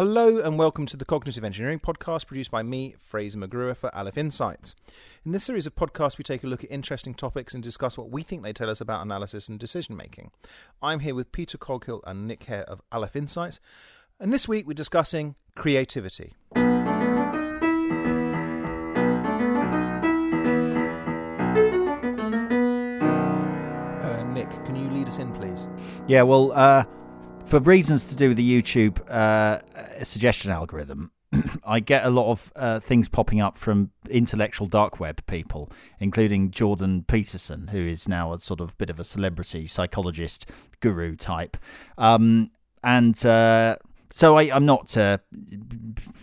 Hello and welcome to the Cognitive Engineering Podcast produced by me, Fraser McGruer for Aleph Insights. In this series of podcasts, we take a look at interesting topics and discuss what we think they tell us about analysis and decision making. I'm here with Peter Coghill and Nick Hare of Aleph Insights, and this week we're discussing creativity. Uh, Nick, can you lead us in, please? Yeah, well, uh, for reasons to do with the YouTube uh, suggestion algorithm, I get a lot of uh, things popping up from intellectual dark web people, including Jordan Peterson, who is now a sort of bit of a celebrity psychologist guru type. Um, and uh, so I, am not a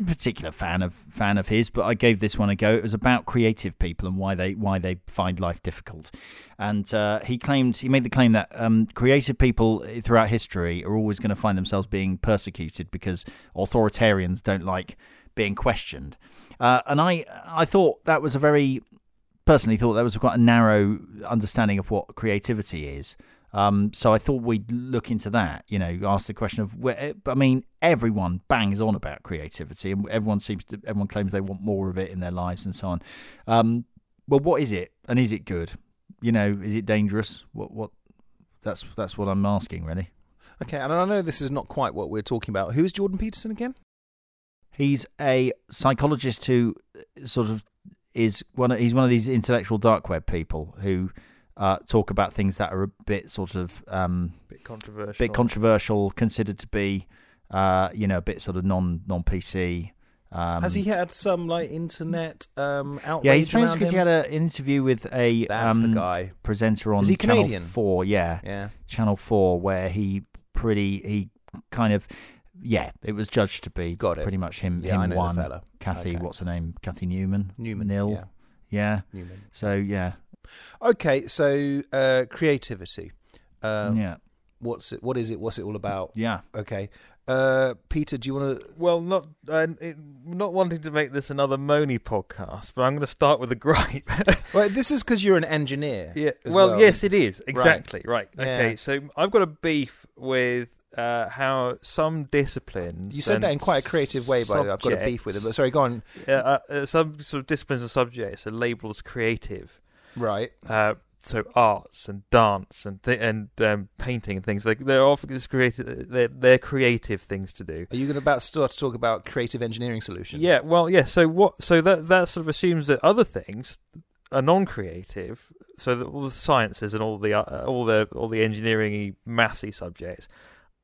particular fan of fan of his, but I gave this one a go. It was about creative people and why they why they find life difficult. And uh, he claimed he made the claim that um, creative people throughout history are always going to find themselves being persecuted because authoritarians don't like being questioned. Uh, and I I thought that was a very personally thought that was quite a narrow understanding of what creativity is. Um, so I thought we'd look into that. You know, ask the question of where. I mean, everyone bangs on about creativity, and everyone seems to everyone claims they want more of it in their lives and so on. Um, well, what is it, and is it good? You know, is it dangerous? What what? That's that's what I'm asking, really. Okay, and I know this is not quite what we're talking about. Who is Jordan Peterson again? He's a psychologist who uh, sort of is one. Of, he's one of these intellectual dark web people who uh, talk about things that are a bit sort of um, bit controversial, bit controversial, considered to be uh, you know a bit sort of non non PC. Um, Has he had some like internet um, outrage? Yeah, he's famous because he had an interview with a That's um, the guy. presenter on Is he Channel Canadian? Four. Yeah, Yeah. Channel Four, where he pretty he kind of yeah, it was judged to be Got it. pretty much him. Yeah, him I know one. the fella. Cathy, Okay. what's her name? Cathy Newman. Newman. Nil. Yeah. Yeah. Newman. So yeah, Okay, so uh, creativity. Uh, yeah, What's it? What is it? What's it all about? yeah. Okay. Uh, Peter, do you want to? Well, not uh, it, not wanting to make this another Moni podcast, but I'm going to start with a gripe. Well, this is because you're an engineer. yeah. Well, well. yes, it is exactly right. Yeah. Okay, so I've got a beef with uh, how some disciplines. You said that in quite a creative way, by the way. I've got a beef with it. But sorry, go on. uh, uh, uh, some sort of disciplines and subjects are labelled as creative. Right. Uh, so arts and dance and th- and um, painting and things like they're often just creative. They're, they're creative things to do. Are you going to about start to talk about creative engineering solutions? Yeah, well, yeah. So what? So that that sort of assumes that other things are non-creative. So that all the sciences and all the uh, all the all the engineering mathsy subjects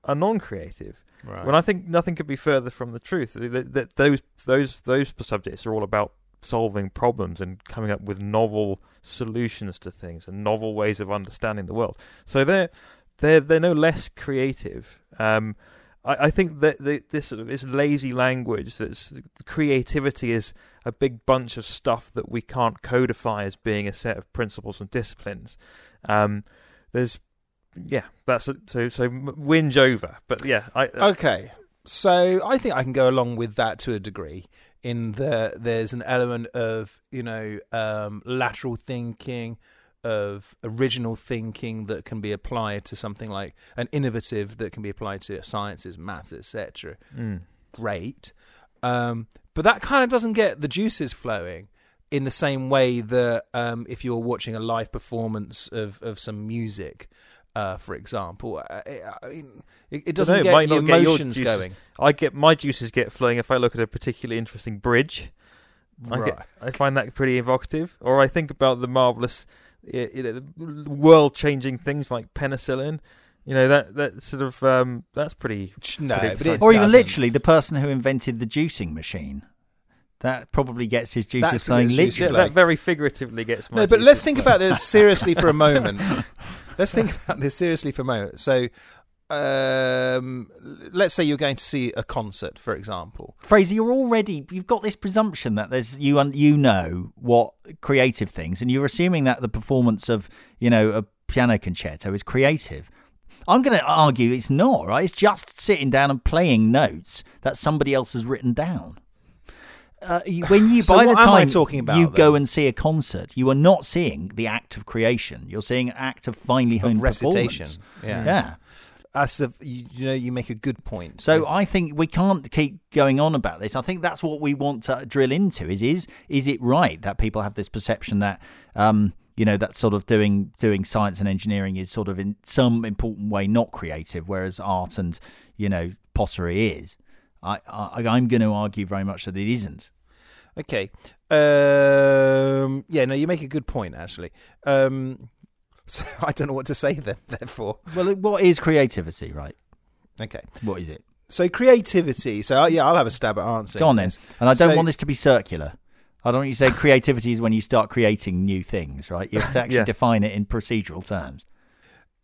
are non-creative. Right. When I think nothing could be further from the truth. That, that those those those subjects are all about solving problems and coming up with novel solutions to things and novel ways of understanding the world. So they're they're they're no less creative. Um, I, I think that the, this sort of this lazy language that's creativity is a big bunch of stuff that we can't codify as being a set of principles and disciplines. Um, there's yeah, that's it. so so whinge over, but yeah, I uh, Okay. So I think I can go along with that to a degree. In the there's an element of you know um, lateral thinking, of original thinking that can be applied to something like an innovative that can be applied to sciences, maths, etc. mm. Great, um, but that kind of doesn't get the juices flowing in the same way that um, if you're watching a live performance of of some music. Uh, for example, uh, it, I mean, it, it doesn't know, it get might the not get your emotions juices going. I get my juices get flowing if I look at a particularly interesting bridge. I get, I find that pretty evocative. Or I think about the marvelous, you know, world-changing things like penicillin. You know that that sort of um, that's pretty. No, But it but it Or even doesn't. literally the person who invented the juicing machine. That probably gets his juices flowing. gets juices Yeah, Literally, that very figuratively gets my. No, but juices let's think flowing. about this seriously for a moment. let's think about this seriously for a moment. So, um, let's say you're going to see a concert, for example. Fraser, you're already you've got this presumption that there's you un, you know what creative things, and you're assuming that the performance of you know a piano concerto is creative. I'm going to argue it's not. Right? It's just sitting down and playing notes that somebody else has written down. Uh, when you So by the time talking about, you go and see a concert, you are not seeing the act of creation. You're seeing an act of finely honed Of recitation. performance. Yeah. Yeah. That's a you, you know you make a good point. So I think we can't keep going on about this. I think that's what we want to drill into. Is is is it right that people have this perception that um, you know that sort of doing doing science and engineering is sort of in some important way not creative, whereas art and you know pottery is. I, I I'm going to argue very much that it isn't. Okay. Um, yeah, no, you make a good point actually. Um, so I don't know what to say then. Therefore, Well, what is creativity, right? okay. What is it? So creativity. So uh, yeah, I'll have a stab at answering. Go on then. this. And I don't So- want this to be circular. I don't want you to say creativity is when you start creating new things, right? You have to actually Yeah. define it in procedural terms.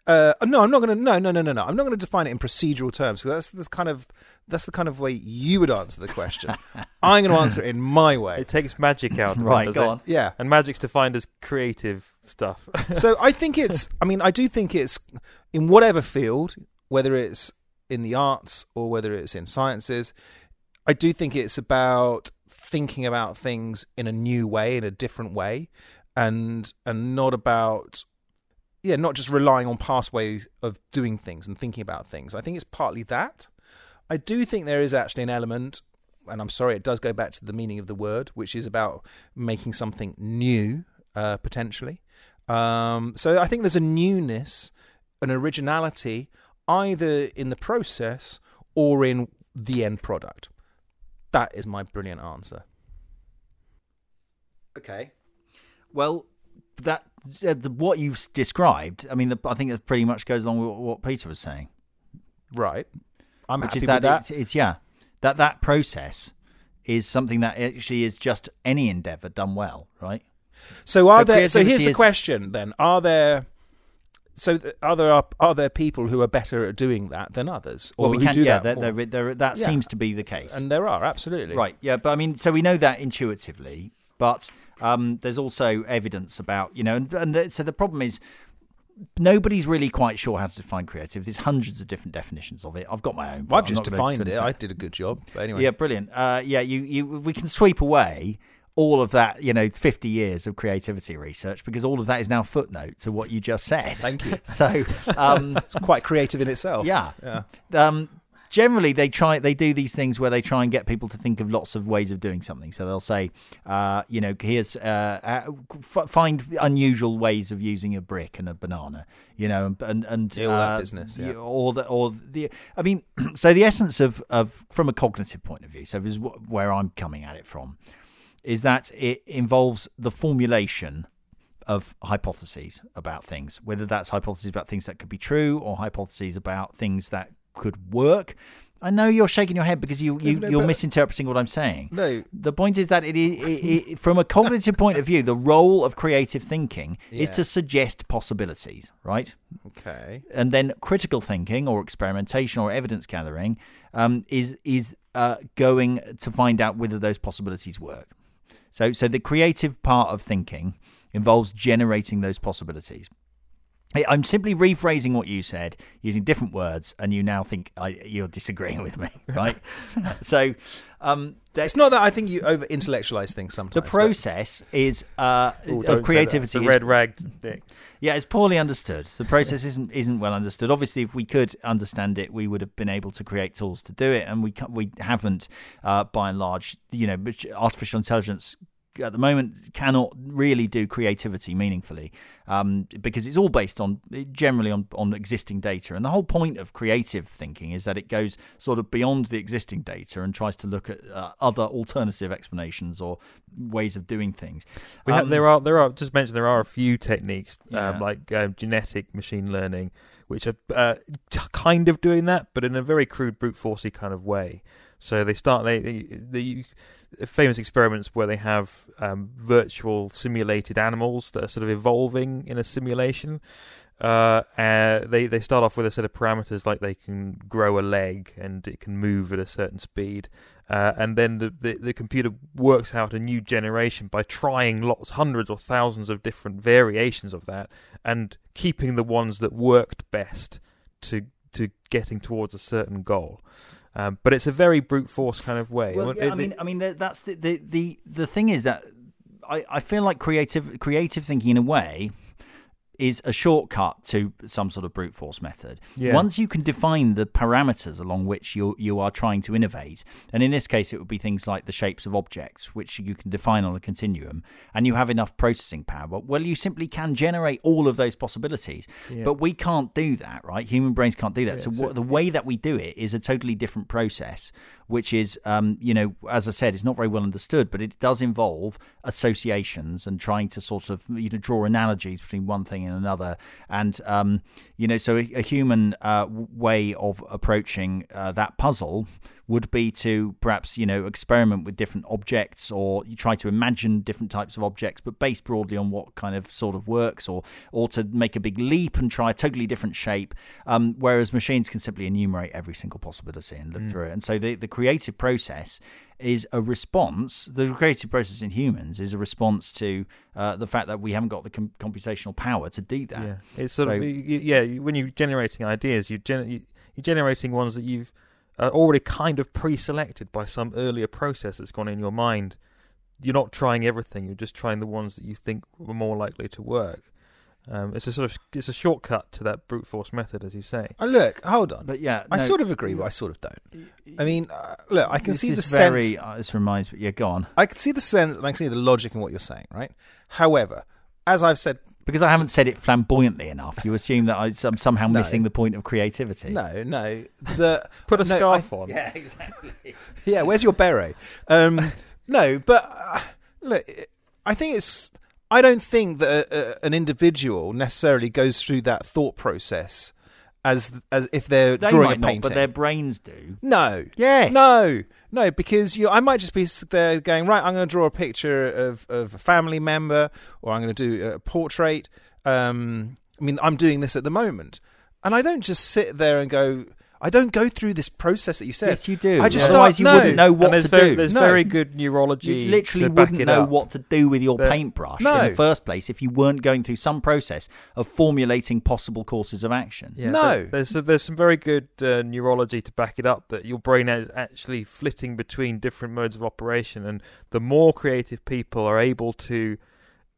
Uh, no, I'm not going to. No, no, no, no, no. I'm not going to define it in procedural terms. because that's that's kind of that's the kind of way you would answer the question. I'm going to answer it in my way. It takes magic out. Right, does go it? on. Yeah. And magic's defined as creative stuff. so I think it's. I mean, I do think it's in whatever field, whether it's in the arts or whether it's in sciences. I do think it's about thinking about things in a new way, in a different way, and and not about yeah, not just relying on past ways of doing things and thinking about things. I think it's partly that. I do think there is actually an element, and I'm sorry, it does go back to the meaning of the word, which is about making something new, uh, potentially. Um, so I think there's a newness, an originality, either in the process or in the end product. That is my brilliant answer. Okay. Well, that uh, the, what you've described, I mean, the, I think it pretty much goes along with what Peter was saying, Right. I'm which happy is that, that. It's, it's yeah, that that process is something that actually is just any endeavor done well, right? So are So there? So here's the is- question then: Are there? So th- are there are, are there people who are better at doing that than others, or Well, we who can, do yeah, that? there, there, there, that Yeah. seems to be the case. and there are absolutely Right, yeah, but I mean, so we know that intuitively, but um, there's also evidence about, you know, and, and the, so the problem is nobody's really quite sure how to define creative. There's hundreds of different definitions of it. I've got my own. Well, I've just defined it. I did a good job. But anyway, Yeah, brilliant. Uh, yeah, you, you, we can sweep away all of that, you know, 50 years of creativity research because all of that is now footnote to what you just said. thank you. So, um, It's quite creative in itself. yeah, yeah. um, generally they try they do these things where they try and get people to think of lots of ways of doing something so they'll say uh, you know here's uh, uh, f- find unusual ways of using a brick and a banana you know and and, all that uh, business, yeah. or the or the i mean so the essence of of from a cognitive point of view so this is where i'm coming at it from is that it involves the formulation of hypotheses about things, whether that's hypotheses about things that could be true or hypotheses about things that could work. I know you're shaking your head because you, you no, you're but- misinterpreting what I'm saying. No, The point is that it is, it, it, from a cognitive point of view, the role of creative thinking is to suggest possibilities, right? okay. and then critical thinking or experimentation or evidence gathering um, is is uh, going to find out whether those possibilities work. So, so the creative part of thinking involves generating those possibilities. I- I'm simply rephrasing what you said using different words, and you now think I, you're disagreeing with me, right? so, um, the, It's not that I think you over intellectualize things sometimes. the but- process is uh, Ooh, of creativity. The red rag dick. yeah, it's poorly understood. The process isn't isn't well understood. Obviously, if we could understand it, we would have been able to create tools to do it, and we we haven't, uh, by and large. You know, artificial intelligence at the moment cannot really do creativity meaningfully um, because it's all based on generally on, on existing data. And the whole point of creative thinking is that it goes sort of beyond the existing data and tries to look at uh, other alternative explanations or ways of doing things. We have, Um, there are there are just mentioned there are a few techniques Yeah. um, like um, genetic machine learning, which are uh, kind of doing that, but in a very crude brute forcey kind of way. So they start they they, they famous experiments where they have um, virtual simulated animals that are sort of evolving in a simulation. Uh, they they start off with a set of parameters like they can grow a leg and it can move at a certain speed, uh, and then the, the the computer works out a new generation by trying lots, hundreds or thousands of different variations of that, and keeping the ones that worked best to to getting towards a certain goal. Um, but it's a very brute force kind of way. Well, It- yeah, I it- mean, I mean, that- that's the, the the the thing is that I, I feel like creative creative thinking in a way is a shortcut to some sort of brute force method. Yeah. Once you can define the parameters along which you you are trying to innovate, and in this case it would be things like the shapes of objects, which you can define on a continuum, and you have enough processing power, well, you simply can generate all of those possibilities. Yeah. But we can't do that, right? Human brains can't do that. Yeah, so, so- what, the way that we do it is a totally different process, which is, um, you know, as I said, it's not very well understood, but it does involve associations and trying to sort of, you know, draw analogies between one thing and another. And, um, you know, so a, a human uh, way of approaching uh, that puzzle would be to perhaps you know experiment with different objects or you try to imagine different types of objects but based broadly on what kind of sort of works or or to make a big leap and try a totally different shape um, whereas machines can simply enumerate every single possibility and look through it. And so the, the creative process is a response the creative process in humans is a response to uh, the fact that we haven't got the com- computational power to do that. Yeah, it's sort So- of yeah. When you're generating ideas, you gen- you- you're generating ones that you've uh, already kind of pre-selected by some earlier process that's gone in your mind. You're not trying everything. You're just trying the ones that you think were more likely to work. Um, it's a sort of it's a shortcut to that brute force method, as you say. Uh, look, hold on. but yeah I no, sort of agree, but I sort of don't. I mean, uh, look, I can this see the is very sense. uh, this reminds me yeah go on I can see the sense, and I can see the logic in what you're saying, right? However, as I've said, Because I haven't said it flamboyantly enough, you assume that I, am somehow No. missing the point of creativity. no, no, the Put a no, scarf I- on. Yeah, exactly. yeah, where's your beret? Um, no, but uh, look, I think it's. I don't think that a, a, an individual necessarily goes through that thought process as as if they're They drawing might a not, painting. but their brains do. No. Yes. No. No, because you, I might just be there going right. I'm going to draw a picture of, of a family member, or I'm going to do a portrait. Um, I mean, I'm doing this at the moment, and I don't just sit there and go. I don't go through this process that you said. Yes, you do. I just Otherwise, start- you no. wouldn't know what to very, do. There's No. very good neurology. You literally to wouldn't it know up. what to do with your The- paintbrush No. in the first place if you weren't going through some process of formulating possible courses of action. Yeah, No. there's some, there's some very good uh, neurology to back it up that your brain is actually flitting between different modes of operation, and the more creative people are able to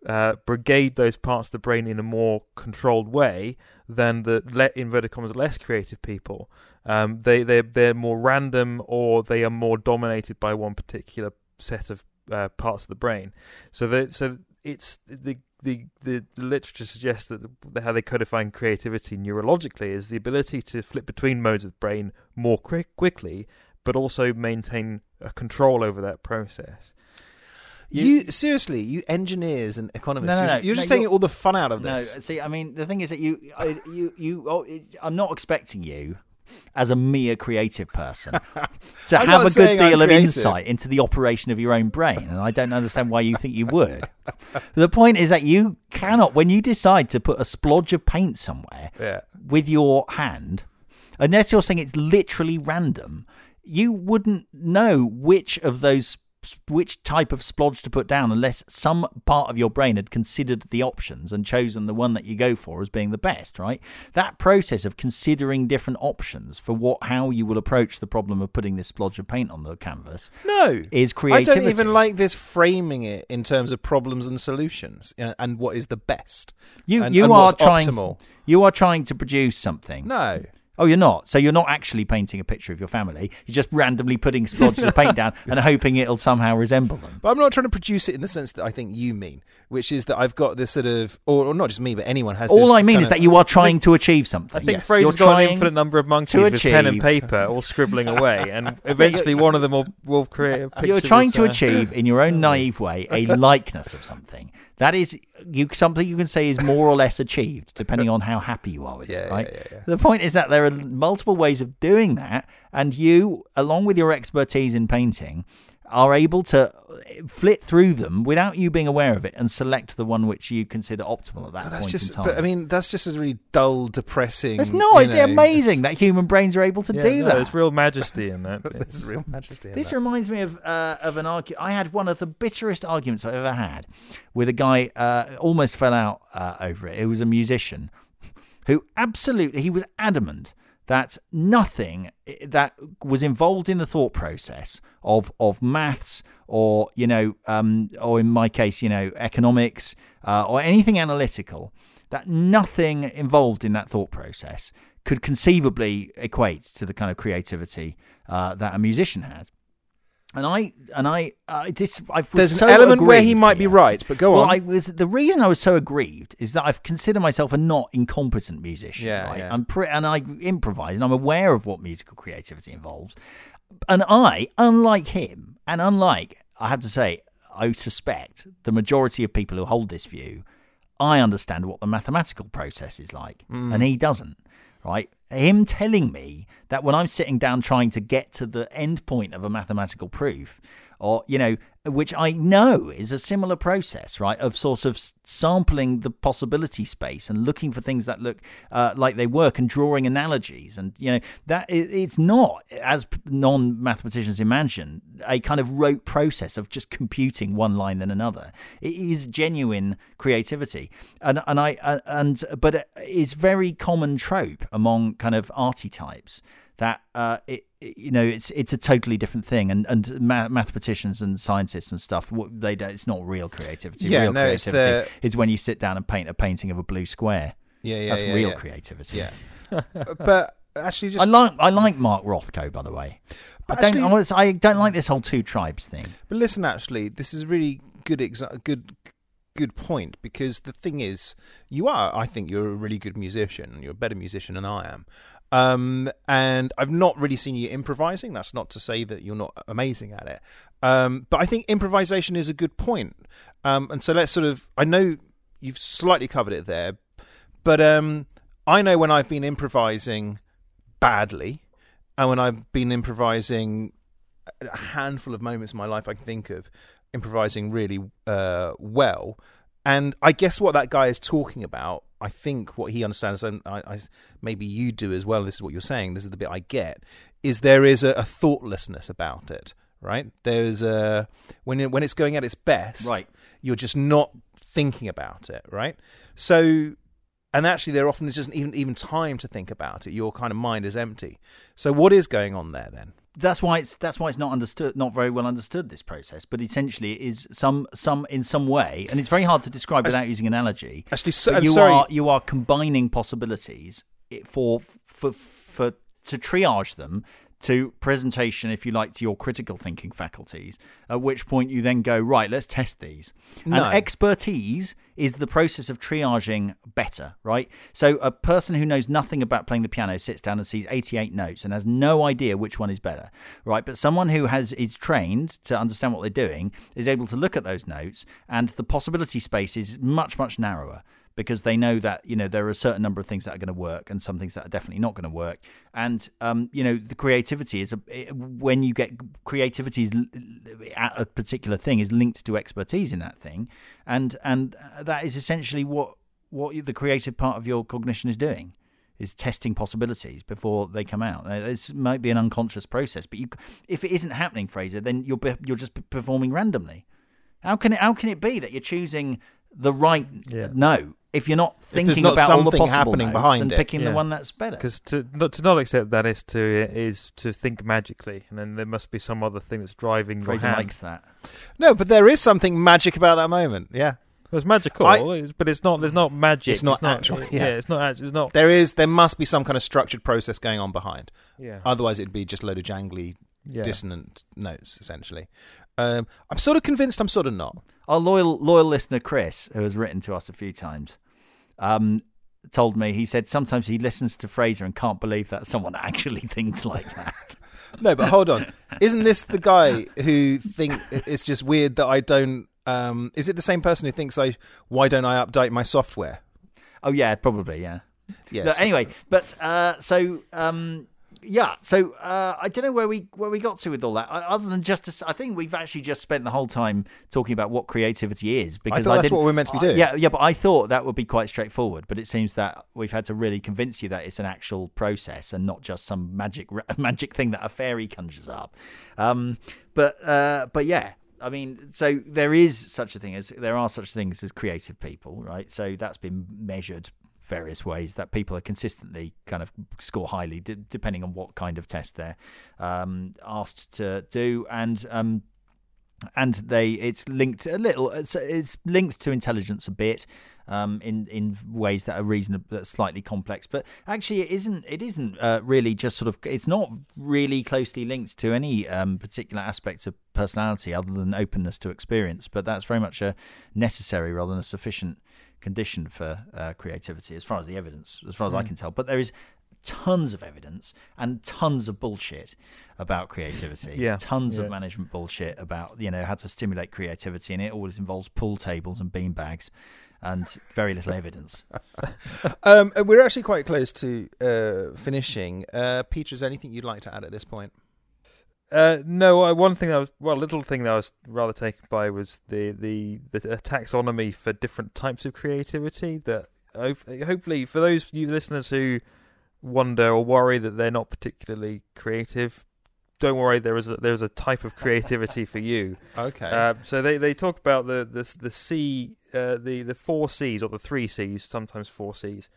uh, brigade those parts of the brain in a more controlled way than the le- inverted commas less creative people. Um, they they they're more random or they are more dominated by one particular set of uh, parts of the brain. So that so it's the the, the, the literature suggests that the, how they codify creativity neurologically is the ability to flip between modes of brain more quick, quickly, but also maintain a control over that process. You, seriously, you engineers and economists, No, no, you're, no. you're just taking all the fun out of this. No, see, I mean, the thing is that you, I, you, you. Oh, I'm not expecting you, as a mere creative person, to I'm have a good deal of insight into the operation of your own brain, and I don't understand why you think you would. the point is that you cannot, when you decide to put a splodge of paint somewhere Yeah. with your hand, unless you're saying it's literally random, you wouldn't know which of those which type of splodge to put down unless some part of your brain had considered the options and chosen the one that you go for as being the best right that process of considering different options for what how you will approach the problem of putting this splodge of paint on the canvas No. is creativity I don't even like this framing it in terms of problems and solutions you know, and what is the best. you and, you and are trying optimal. you are trying to produce something No. Oh, you're not. So you're not actually painting a picture of your family. You're just randomly putting splodges of paint down and hoping it'll somehow resemble them. But I'm not trying to produce it in the sense that I think you mean, which is that I've got this sort of, or, or not just me, but anyone has. All this I mean kind is of- that you are trying to achieve something. I think Yes. Fraser's You're got an trying infinite number of monkeys to with pen and achieve- paper, all scribbling away, and eventually one of them will, will create a picture. You're trying to uh, achieve, in your own naive way, a likeness of something. That is you something you can say is more or less achieved, depending on how happy you are with Yeah, it. Right. yeah, yeah. The point is that there are multiple ways of doing that, and you, along with your expertise in painting, are able to flit through them without you being aware of it and select the one which you consider optimal at that But that's point just, in time. but I mean, that's just a really dull, depressing. it's not. It's know, amazing that human brains are able to yeah, do no, that. There's real majesty in that. There's It's- real majesty. In This that. reminds me of uh, of an argument. I had one of the bitterest arguments I've ever had with a guy. Uh, almost fell out uh, over it. It was a musician who absolutely he was adamant that nothing that was involved in the thought process of of maths or you know um, or in my case you know economics uh, or anything analytical that nothing involved in that thought process could conceivably equate to the kind of creativity uh, that a musician has. And I and I uh, this I was There's so an element where he might be right, but go Well, on. I was the reason I was so aggrieved is that I've considered myself a not incompetent musician. Yeah, right? yeah. I'm pre- and I improvise, and I'm aware of what musical creativity involves. And I, unlike him, and unlike I have to say, I suspect the majority of people who hold this view, I understand what the mathematical process is like, Mm. and he doesn't. Right? Him telling me that when I'm sitting down trying to get to the end point of a mathematical proof, or you know, which I know is a similar process, right? Of sort of sampling the possibility space and looking for things that look uh, like they work and drawing analogies, and you know that it's not as non-mathematicians imagine a kind of rote process of just computing one line then another. It is genuine creativity, and and I uh, and but it is very common trope among kind of archetypes that uh, it- you know it's it's a totally different thing and and ma- mathematicians and scientists and stuff they don't it's not real creativity Yeah, real no, creativity the- is when you sit down and paint a painting of a blue square yeah, yeah, that's yeah, real yeah. creativity Yeah, uh, but actually, just I like I like Mark Rothko by the way I But don't actually- I, was- I don't like this whole two tribes thing But listen, actually, this is really good exa- good good point because the thing is, you are. I think you're a really good musician. You're a better musician than I am. Um, and I've not really seen you improvising. That's not to say that you're not amazing at it. Um, but I think improvisation is a good point. Um, and so let's sort of. I know you've slightly covered it there, but um, I know when I've been improvising badly, and when I've been improvising a handful of moments in my life I can think of improvising really uh, well. And I guess what that guy is talking about, I think what he understands, and I, I, maybe you do as well. This is what you're saying. This is the bit I get. Is there is a, a thoughtlessness about it, right? There's a when it, when it's going at its best, right you're just not thinking about it, right? So, and actually, there often isn't even even time to think about it. Your kind of mind is empty. So, what is going on there then? That's why it's that's why it's not understood not very well understood this process but essentially it is some some in some way and it's very hard to describe without using analogy Actually, so, you sorry. are you are combining possibilities for for for to triage them to presentation, if you like, to your critical thinking faculties. At which point you then go right, let's test these. No. And expertise is the process of triaging better, right? So a person who knows nothing about playing the piano sits down and sees 88 notes and has no idea which one is better, right? But someone who has is trained to understand what they're doing is able to look at those notes, and the possibility space is much much narrower because they know that you know there are a certain number of things that are going to work and some things that are definitely not going to work and um, you know the creativity is a, when you get creativity is at a particular thing is linked to expertise in that thing and and that is essentially what what the creative part of your cognition is doing is testing possibilities before they come out. Now, This might be an unconscious process, but you, if it isn't happening, Fraser, then you're you're just performing randomly. How can it how can it be that you're choosing the right Yeah. note if you're not thinking not about all the possible happening notes behind and it. picking the one that's better? Because to not to not accept that is to is to think magically, and then there must be some other thing that's driving your Fraser hand. likes that. No, but there is something magic about that moment. Yeah, It's magical, I- but it's not. There's not magic. It's not actual, Yeah. yeah. it's not. actual. It's not. there is. There must be some kind of structured process going on behind. Yeah, Otherwise, it'd be just a load of jangly, yeah. dissonant notes, essentially. Um, I'm sort of convinced. I'm sort of not. Our loyal loyal listener Chris, who has written to us a few times, um, told me he said sometimes he listens to Fraser and can't believe that someone actually thinks like that. No, but hold on. Isn't this the guy who think it's just weird that I don't? Um, is it the same person who thinks I? Why don't I update my software? oh yeah, probably yeah. Yes. Look, anyway, but uh, so um, yeah, so uh, I don't know where we where we got to with all that. Other than just, to, I think we've actually just spent the whole time talking about what creativity is. Because I, thought that's what we're meant to be I- doing. yeah, yeah, but I thought that would be quite straightforward. But it seems that we've had to really convince you that it's an actual process and not just some magic magic thing that a fairy conjures up. Um, but uh, but yeah. I mean, so there is such a thing as there are such things as creative people, right? So that's been measured various ways that people are consistently kind of score highly, d- depending on what kind of test they're um, asked to do. And um, and they it's linked a little. It's, it's linked to intelligence a bit. Um, in in ways that are reasonable, that's slightly complex, but actually it isn't. It isn't uh, really just sort of. It's not really closely linked to any um, particular aspects of personality other than openness to experience. But that's very much a necessary rather than a sufficient condition for uh, creativity, as far as the evidence, as far as I Mm. can tell. But there is tons of evidence and tons of bullshit about creativity. Yeah. Tons Yeah. of management bullshit about, you know, how to stimulate creativity and it always involves pool tables and bean bags and very little evidence. Um, uh, we're actually quite close to uh, finishing. Uh, Peter, is there anything you'd like to add at this point? Uh, no, uh, one thing that was well, little thing that I was rather taken by was the the the taxonomy for different types of creativity. That hopefully for those you listeners who wonder or worry that they're not particularly creative, don't worry. There is a, there is a type of creativity for you. Okay. Uh, so they, they talk about the the the C uh, the the four C's or the three C's, sometimes four C's.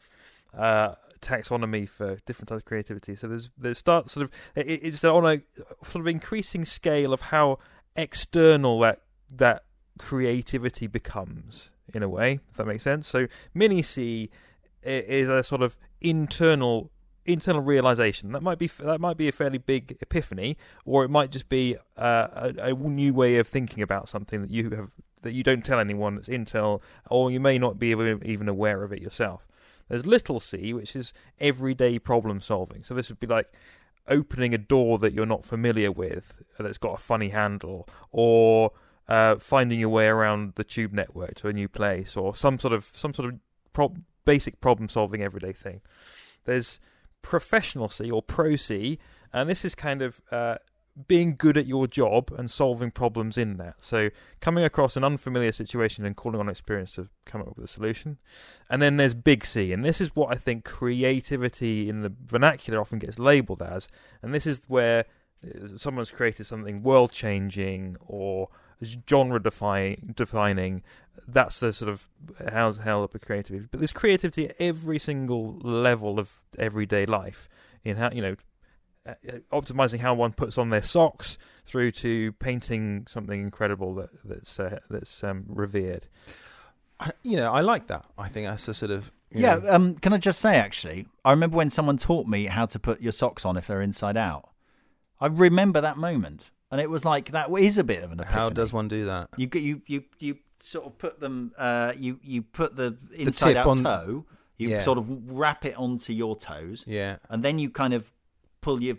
Taxonomy for different types of creativity. So there's there's start sort of it, it's on a sort of increasing scale of how external that that creativity becomes in a way. If that makes sense. So mini C is a sort of internal internal realization that might be that might be a fairly big epiphany or it might just be uh, a, a new way of thinking about something that you have that you don't tell anyone that's intel or you may not be even aware of it yourself there's little c which is everyday problem solving. So this would be like opening a door that you're not familiar with uh, that's got a funny handle or uh, finding your way around the tube network to a new place or some sort of some sort of basic problem solving everyday thing. There's professional C or pro C, and this is kind of uh, being good at your job and solving problems in that. So coming across an unfamiliar situation and calling on experience to come up with a solution. And then there's big C, and this is what I think creativity in the vernacular often gets labeled as. And this is where uh, someone's created something world changing or genre defining that's the sort of how's hell up a creativity but there's creativity at every single level of everyday life in how you know uh, uh, optimizing how one puts on their socks through to painting something incredible that that's uh, that's um, revered I- you know, I like that. I think that's a sort of Yeah, know- um, can I just say actually, I remember when someone taught me how to put your socks on if they're inside out. I remember that moment, and it was like that is a bit of an epiphany. how does one do that? you get you you you sort of put them? Uh, you you put the inside tip out on- toe. You Yeah. sort of wrap it onto your toes, Yeah. and then you kind of pull your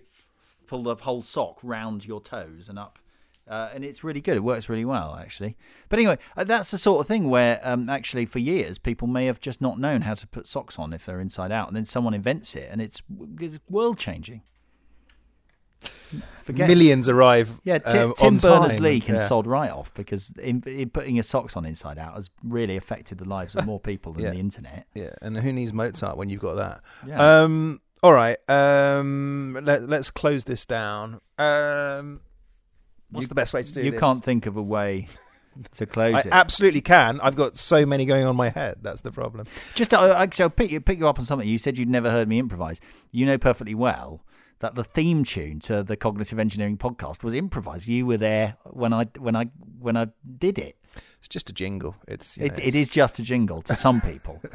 pull the whole sock round your toes and up. Uh, and it's really good. It works really well, actually. But anyway, uh, that's the sort of thing where, um, actually, for years, people may have just not known how to put socks on if they're inside out, and then someone invents it, and it's, it's world changing. Forget Millions arrive. yeah, Ti- um, Tim Berners Lee can Yeah. sod right off because in, in putting your socks on inside out has really affected the lives of more people than Yeah. the internet. Yeah, and who needs Mozart when you've got that? Yeah. Um, all right. Um, let, let's close this down. Um, what's You- the best way to do you this? can't think of a way to close it. I it. absolutely can. I've got so many going on my head. That's the problem. Just uh, actually, I'll pick you, pick you up on something. You said you'd never heard me improvise. You know perfectly well that the theme tune to the Cognitive Engineering podcast was improvised. You were there when I when I when I did it. It's just a jingle. It's you It, know, it it's- is just a jingle to some people.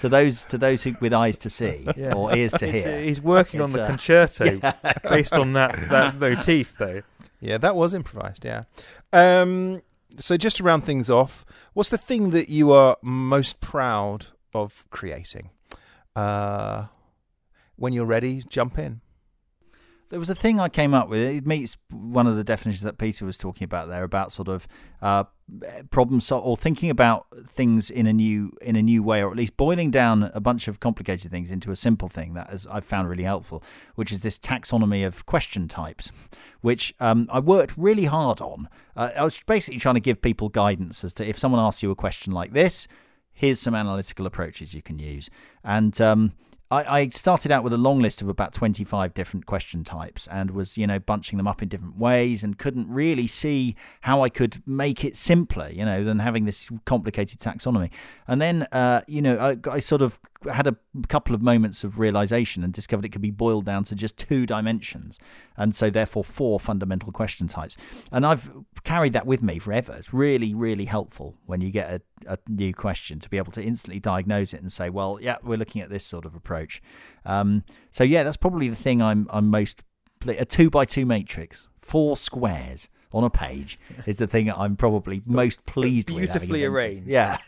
to those to those who, with eyes to see Yeah. or ears to It's, hear. he's working on the uh, concerto Yeah, based on that that motif though Yeah, that was improvised. Yeah. Um, so just to round things off, what's the thing that you are most proud of creating? Uh, when you're ready, jump in. There was a thing I came up with. It meets one of the definitions that Peter was talking about there about sort of uh, problem sol- or thinking about things in a new in a new way, or at least boiling down a bunch of complicated things into a simple thing. That is, I've found really helpful, which is this taxonomy of question types, which um, I worked really hard on. Uh, I was basically trying to give people guidance as to if someone asks you a question like this, here's some analytical approaches you can use, and um, I, I started out with a long list of about 25 different question types and was, you know, bunching them up in different ways and couldn't really see how I could make it simpler, you know, than having this complicated taxonomy. And then, uh, you know, I, I sort of had a couple of moments of realization and discovered it could be boiled down to just two dimensions. And so, therefore, four fundamental question types. And I've carried that with me forever. It's really, really helpful when you get a, a, new question to be able to instantly diagnose it and say, well, yeah, we're looking at this sort of approach. Um, so yeah, that's probably the thing I'm I'm most a two by two matrix, four squares on a page is the thing I'm probably most pleased with. Beautifully arranged. Yeah.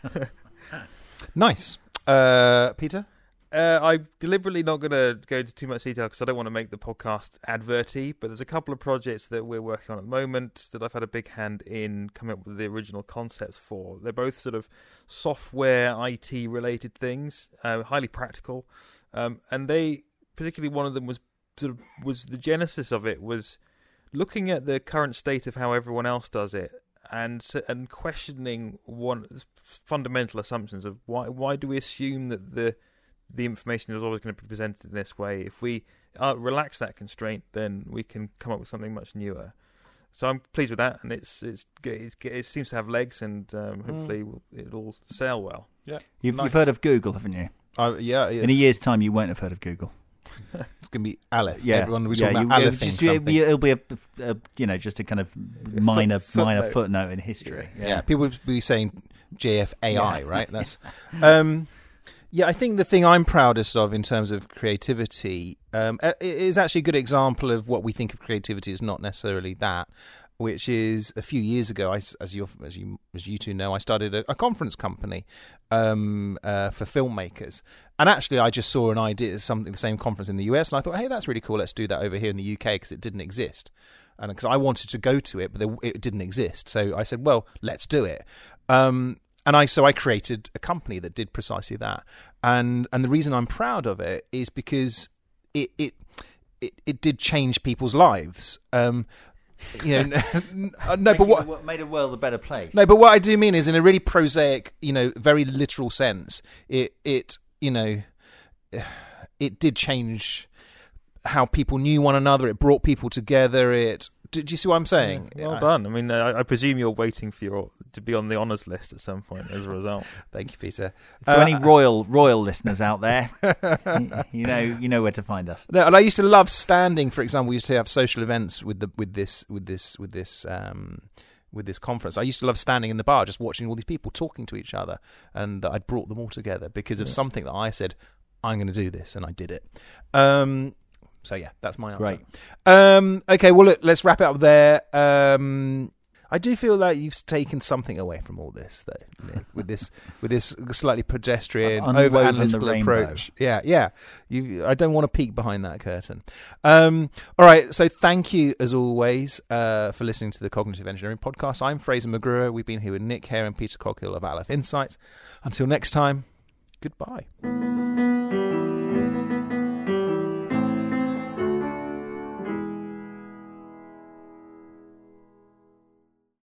nice. Uh, Peter? Uh, I'm deliberately not going to go into too much detail because I don't want to make the podcast adverty. But there's a couple of projects that we're working on at the moment that I've had a big hand in coming up with the original concepts for. They're both sort of software IT related things, uh, highly practical, um, and they particularly one of them was sort of was the genesis of it was looking at the current state of how everyone else does it and and questioning one fundamental assumptions of why why do we assume that the the information is always going to be presented in this way. If we uh, relax that constraint, then we can come up with something much newer. So I'm pleased with that, and it's it's, it's it seems to have legs, and um, hmm. hopefully mm. it'll sell well. Yeah, you've, nice. you've heard of Google, haven't you? Uh, yeah, yes. In a year's time, you won't have heard of Google. It's going to be Aleph. Yeah, everyone we yeah, talking about Aleph. Just, it'll be a, a, you know just a kind of minor footnote. minor footnote in history. Yeah, yeah. people will be saying JFAI, yeah. right? That's um, yeah, I think the thing I'm proudest of in terms of creativity um, is actually a good example of what we think of creativity is not necessarily that. Which is a few years ago, I, as you as you as you two know, I started a, a conference company um, uh, for filmmakers, and actually, I just saw an idea something the same conference in the US, and I thought, hey, that's really cool. Let's do that over here in the UK because it didn't exist, and because I wanted to go to it, but it didn't exist. So I said, well, let's do it. Um, and I so I created a company that did precisely that. And and the reason I'm proud of it is because it it it, it did change people's lives. Um, you know, no, but what made a world a better place. No, but what I do mean is in a really prosaic, you know, very literal sense. It it you know, it did change how people knew one another. It brought people together. It do, do you see what I'm saying? Yeah, well done. I mean, I, I, presume you're waiting for your to be on the honours list at some point as a result. Thank you, Peter. To uh, any royal royal listeners out there, you, you, know you know where to find us. No, and I used to love standing. For example, we used to have social events with the with this with this with this. Um, with this conference. I used to love standing in the bar, just watching all these people talking to each other, and I'd brought them all together because of yeah. something that I said, "I'm going to do this," and I did it. Um, so yeah, that's my answer. Great. Um, okay, well look, let's wrap it up there. Um, I do feel like you've taken something away from all this, though, Nick, with this with this slightly pedestrian, over analytical approach. Yeah, yeah. You, I don't want to peek behind that curtain. Um, all right, so thank you as always uh, for listening to the Cognitive Engineering Podcast. I'm Fraser McGruer. We've been here with Nick Hare and Peter Coghill of Aleph Insights. Until next time, goodbye.